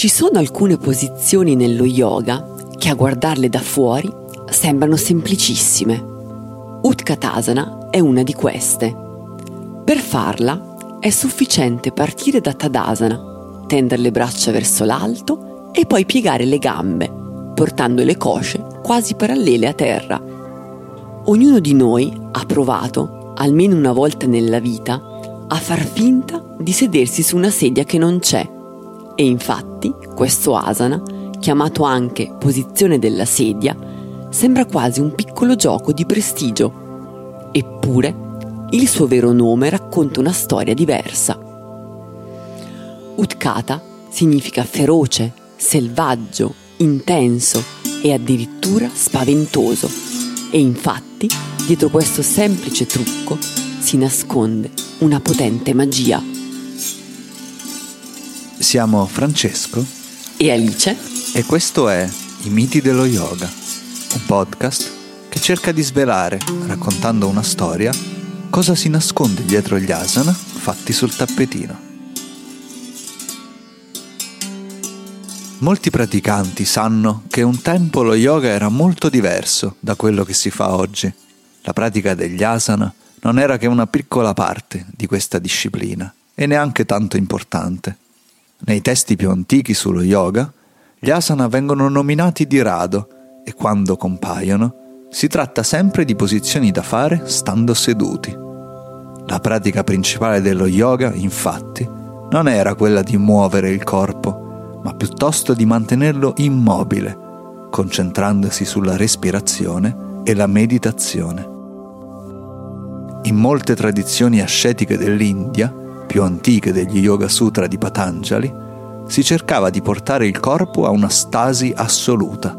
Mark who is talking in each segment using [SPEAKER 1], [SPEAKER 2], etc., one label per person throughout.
[SPEAKER 1] Ci sono alcune posizioni nello yoga che a guardarle da fuori sembrano semplicissime. Utkatasana è una di queste. Per farla è sufficiente partire da Tadasana, tendere le braccia verso l'alto e poi piegare le gambe, portando le cosce quasi parallele a terra. Ognuno di noi ha provato, almeno una volta nella vita, a far finta di sedersi su una sedia che non c'è. E infatti questo asana, chiamato anche posizione della sedia, sembra quasi un piccolo gioco di prestigio. Eppure, il suo vero nome racconta una storia diversa. Utkata significa feroce, selvaggio, intenso e addirittura spaventoso. E infatti, dietro questo semplice trucco si nasconde una potente magia.
[SPEAKER 2] Siamo Francesco
[SPEAKER 1] e Alice
[SPEAKER 2] e questo è I miti dello yoga, un podcast che cerca di svelare, raccontando una storia, cosa si nasconde dietro gli asana fatti sul tappetino. Molti praticanti sanno che un tempo lo yoga era molto diverso da quello che si fa oggi. La pratica degli asana non era che una piccola parte di questa disciplina e neanche tanto importante. Nei testi più antichi sullo yoga, gli asana vengono nominati di rado e quando compaiono si tratta sempre di posizioni da fare stando seduti. La pratica principale dello yoga, infatti, non era quella di muovere il corpo, ma piuttosto di mantenerlo immobile, concentrandosi sulla respirazione e la meditazione. In molte tradizioni ascetiche dell'India, più antiche degli Yoga Sutra di Patanjali, si cercava di portare il corpo a una stasi assoluta,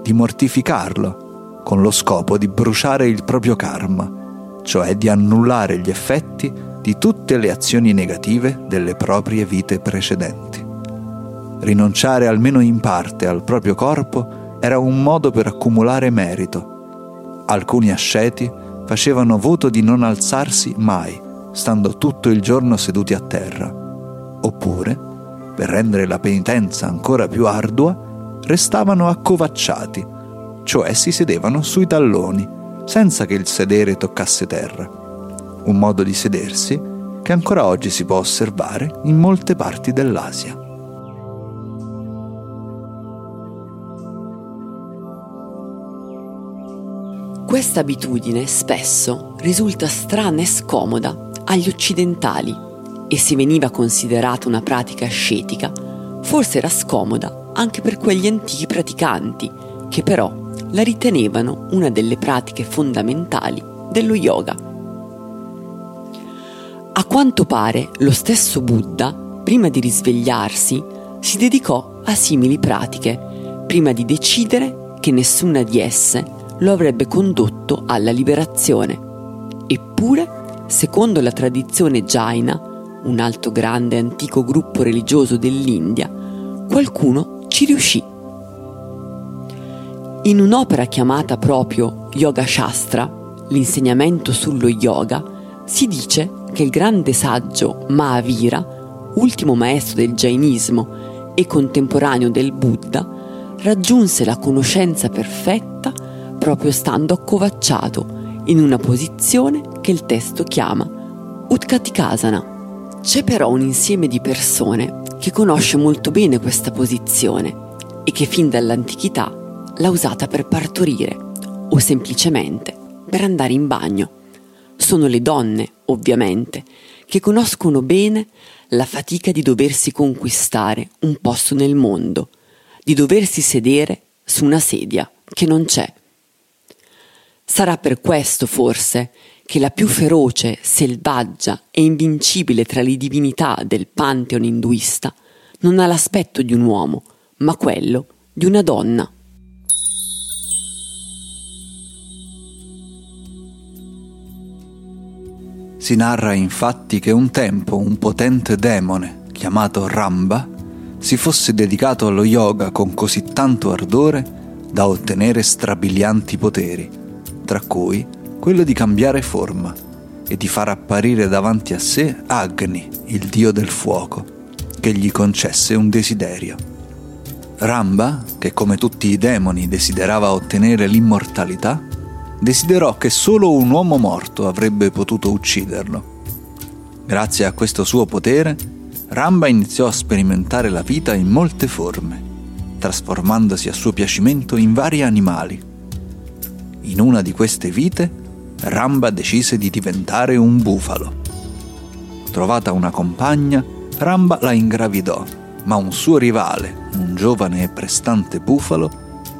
[SPEAKER 2] di mortificarlo, con lo scopo di bruciare il proprio karma, cioè di annullare gli effetti di tutte le azioni negative delle proprie vite precedenti. Rinunciare almeno in parte al proprio corpo era un modo per accumulare merito. Alcuni asceti facevano voto di non alzarsi mai, stando tutto il giorno seduti a terra. Oppure, per rendere la penitenza ancora più ardua, restavano accovacciati, cioè si sedevano sui talloni, senza che il sedere toccasse terra. Un modo di sedersi che ancora oggi si può osservare in molte parti dell'Asia.
[SPEAKER 1] Questa abitudine spesso risulta strana e scomoda agli occidentali e se veniva considerata una pratica ascetica, forse era scomoda anche per quegli antichi praticanti che però la ritenevano una delle pratiche fondamentali dello yoga. A quanto pare lo stesso Buddha, prima di risvegliarsi, si dedicò a simili pratiche, prima di decidere che nessuna di esse lo avrebbe condotto alla liberazione. Eppure, secondo la tradizione Jaina, un altro grande antico gruppo religioso dell'India, qualcuno ci riuscì. In un'opera chiamata proprio Yoga Shastra, l'insegnamento sullo yoga, si dice che il grande saggio Mahavira, ultimo maestro del Jainismo e contemporaneo del Buddha, raggiunse la conoscenza perfetta proprio stando accovacciato in una posizione che il testo chiama Utkatikasana. C'è però un insieme di persone che conosce molto bene questa posizione e che fin dall'antichità l'ha usata per partorire o semplicemente per andare in bagno. Sono le donne, ovviamente, che conoscono bene la fatica di doversi conquistare un posto nel mondo, di doversi sedere su una sedia che non c'è Sarà per questo, forse, che la più feroce, selvaggia e invincibile tra le divinità del pantheon induista non ha l'aspetto di un uomo, ma quello di una donna.
[SPEAKER 2] Si narra infatti che un tempo un potente demone, chiamato Ramba, si fosse dedicato allo yoga con così tanto ardore da ottenere strabilianti poteri tra cui quello di cambiare forma e di far apparire davanti a sé Agni, il dio del fuoco, che gli concesse un desiderio. Ramba, che come tutti i demoni desiderava ottenere l'immortalità, desiderò che solo un uomo morto avrebbe potuto ucciderlo. Grazie a questo suo potere, Ramba iniziò a sperimentare la vita in molte forme, trasformandosi a suo piacimento in vari animali. In una di queste vite, Ramba decise di diventare un bufalo. Trovata una compagna, Ramba la ingravidò, ma un suo rivale, un giovane e prestante bufalo,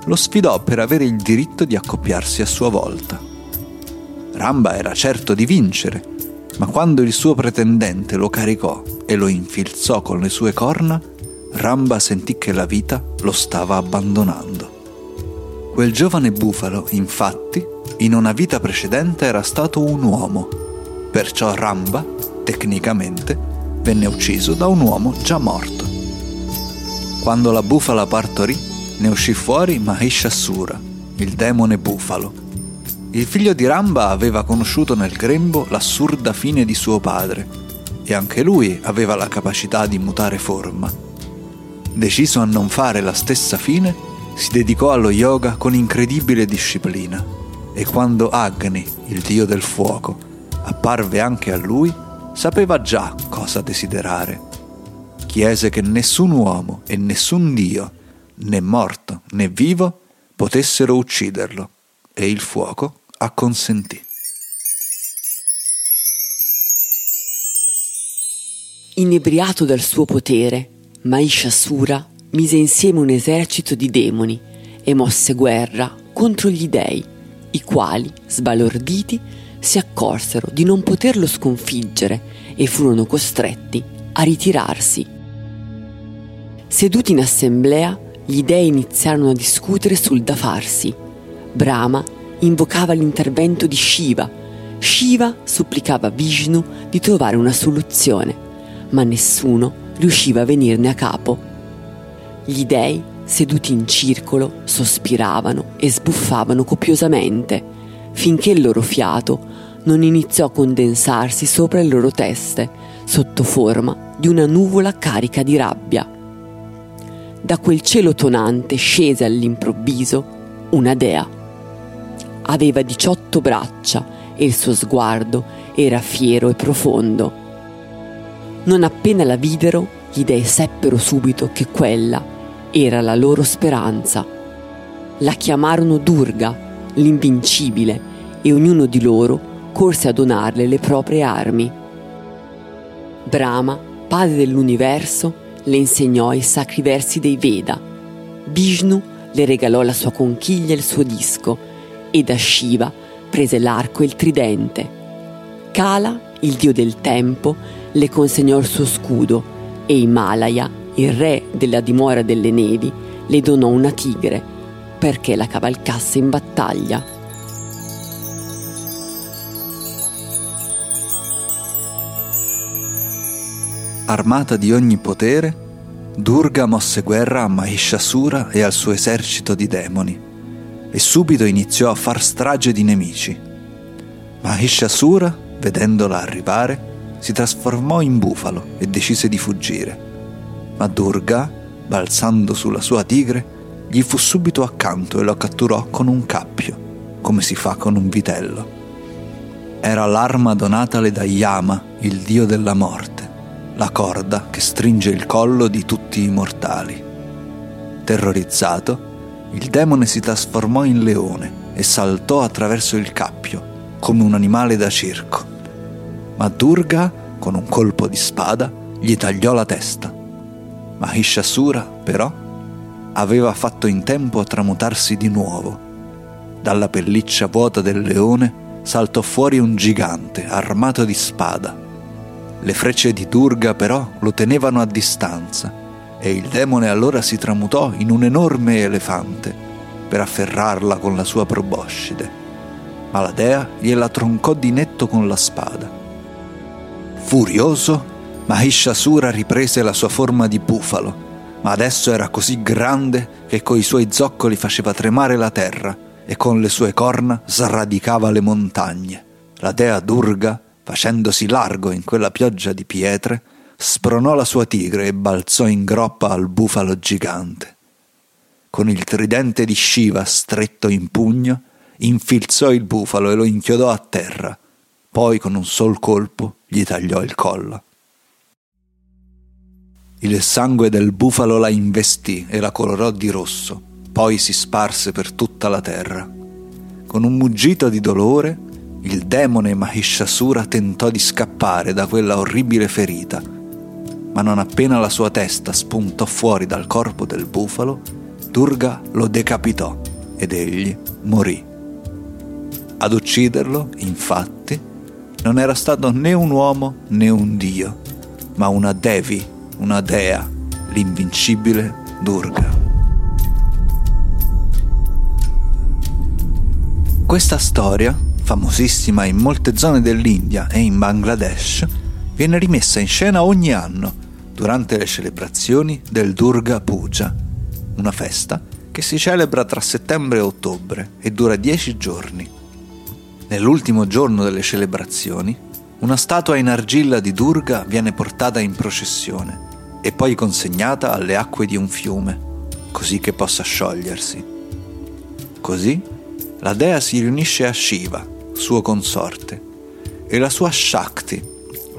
[SPEAKER 2] lo sfidò per avere il diritto di accoppiarsi a sua volta. Ramba era certo di vincere, ma quando il suo pretendente lo caricò e lo infilzò con le sue corna, Ramba sentì che la vita lo stava abbandonando. Quel giovane bufalo, infatti, in una vita precedente era stato un uomo, perciò Ramba, tecnicamente, venne ucciso da un uomo già morto. Quando la bufala partorì, ne uscì fuori Mahishasura, il demone bufalo. Il figlio di Ramba aveva conosciuto nel grembo l'assurda fine di suo padre e anche lui aveva la capacità di mutare forma. Deciso a non fare la stessa fine, si dedicò allo yoga con incredibile disciplina e quando Agni, il dio del fuoco, apparve anche a lui, sapeva già cosa desiderare. Chiese che nessun uomo e nessun dio né morto né vivo potessero ucciderlo, e il fuoco acconsentì.
[SPEAKER 1] Inebriato dal suo potere, Mahishasura mise insieme un esercito di demoni e mosse guerra contro gli dei, i quali, sbalorditi, si accorsero di non poterlo sconfiggere e furono costretti a ritirarsi. Seduti in assemblea, gli dei iniziarono a discutere sul da farsi. Brahma invocava l'intervento di Shiva. Shiva supplicava Vishnu di trovare una soluzione, ma nessuno riusciva a venirne a capo. Gli dei, seduti in circolo, sospiravano e sbuffavano copiosamente, finché il loro fiato non iniziò a condensarsi sopra le loro teste, sotto forma di una nuvola carica di rabbia da quel cielo tonante scese all'improvviso una dea. Aveva diciotto braccia e il suo sguardo era fiero e profondo. Non appena la videro, gli dei seppero subito che quella era la loro speranza. La chiamarono Durga, l'invincibile, e ognuno di loro corse a donarle le proprie armi. Brahma, padre dell'universo, le insegnò i sacri versi dei Veda. Vishnu le regalò la sua conchiglia e il suo disco e da Shiva prese l'arco e il tridente. Kala, il dio del tempo, le consegnò il suo scudo e Himalaya, il re della dimora delle nevi, le donò una tigre perché la cavalcasse in battaglia.
[SPEAKER 2] Armata di ogni potere, Durga mosse guerra a Mahishasura e al suo esercito di demoni e subito iniziò a far strage di nemici. Mahishasura, vedendola arrivare, si trasformò in bufalo e decise di fuggire. Ma Durga, balzando sulla sua tigre, gli fu subito accanto e lo catturò con un cappio, come si fa con un vitello. Era l'arma donatale da Yama, il dio della morte la corda che stringe il collo di tutti i mortali. Terrorizzato, il demone si trasformò in leone e saltò attraverso il cappio, come un animale da circo. Ma Durga, con un colpo di spada, gli tagliò la testa. Mahishasura, però, aveva fatto in tempo a tramutarsi di nuovo. Dalla pelliccia vuota del leone saltò fuori un gigante armato di spada le frecce di Durga però lo tenevano a distanza e il demone allora si tramutò in un enorme elefante per afferrarla con la sua proboscide. Ma la dea gliela troncò di netto con la spada. Furioso, Mahishasura riprese la sua forma di bufalo, ma adesso era così grande che coi suoi zoccoli faceva tremare la terra e con le sue corna sradicava le montagne. La dea Durga facendosi largo in quella pioggia di pietre, spronò la sua tigre e balzò in groppa al bufalo gigante. con il tridente di Shiva stretto in pugno, infilzò il bufalo e lo inchiodò a terra. Poi con un sol colpo gli tagliò il collo. Il sangue del bufalo la investì e la colorò di rosso, poi si sparse per tutta la terra. Con un muggito di dolore, il demone Mahishasura tentò di scappare da quella orribile ferita, ma non appena la sua testa spuntò fuori dal corpo del bufalo, Durga lo decapitò ed egli morì. Ad ucciderlo, infatti, non era stato né un uomo né un dio, ma una Devi, una dea, l'invincibile Durga. Questa storia, famosissima in molte zone dell'India e in Bangladesh, viene rimessa in scena ogni anno durante le celebrazioni del Durga Puja, una festa che si celebra tra settembre e ottobre e dura dieci giorni. Nell'ultimo giorno delle celebrazioni, una statua in argilla di Durga viene portata in processione e poi consegnata alle acque di un fiume, così che possa sciogliersi. Così la dea si riunisce a Shiva, suo consorte, e la sua Shakti,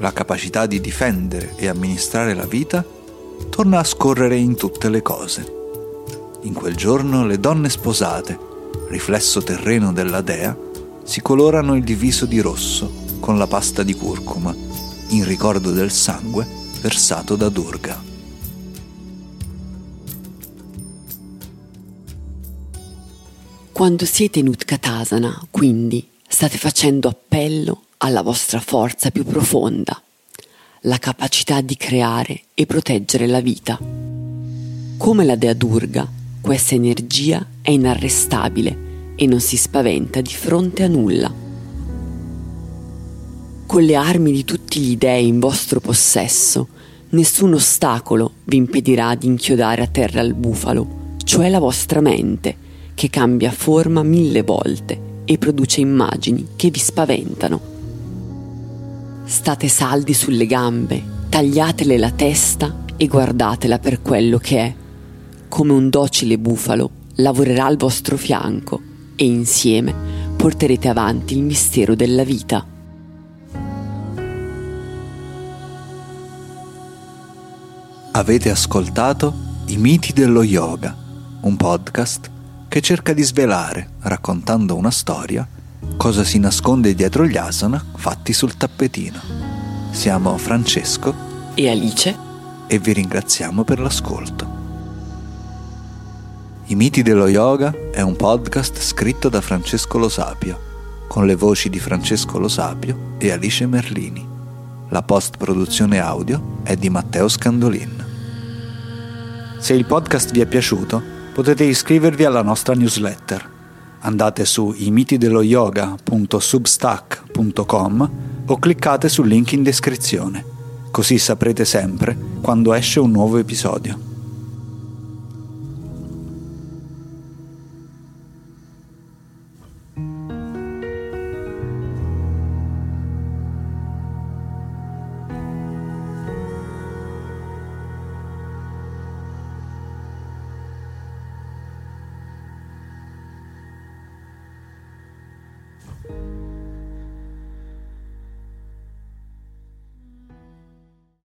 [SPEAKER 2] la capacità di difendere e amministrare la vita, torna a scorrere in tutte le cose. In quel giorno le donne sposate, riflesso terreno della dea, si colorano il diviso di rosso con la pasta di curcuma, in ricordo del sangue versato da Durga.
[SPEAKER 1] Quando siete in Utkatasana, quindi, state facendo appello alla vostra forza più profonda, la capacità di creare e proteggere la vita. Come la dea Durga, questa energia è inarrestabile e non si spaventa di fronte a nulla. Con le armi di tutti gli dei in vostro possesso, nessun ostacolo vi impedirà di inchiodare a terra il bufalo, cioè la vostra mente, che cambia forma mille volte e produce immagini che vi spaventano. State saldi sulle gambe, tagliatele la testa e guardatela per quello che è. Come un docile bufalo lavorerà al vostro fianco e insieme porterete avanti il mistero della vita.
[SPEAKER 2] Avete ascoltato I miti dello yoga, un podcast che cerca di svelare, raccontando una storia, cosa si nasconde dietro gli asana fatti sul tappetino. Siamo Francesco
[SPEAKER 1] e Alice
[SPEAKER 2] e vi ringraziamo per l'ascolto. I miti dello yoga è un podcast scritto da Francesco Lo Sapio, con le voci di Francesco Lo Sapio e Alice Merlini. La post-produzione audio è di Matteo Scandolin. Se il podcast vi è piaciuto, potete iscrivervi alla nostra newsletter. Andate su imitidelloyoga.substack.com o cliccate sul link in descrizione, così saprete sempre quando esce un nuovo episodio.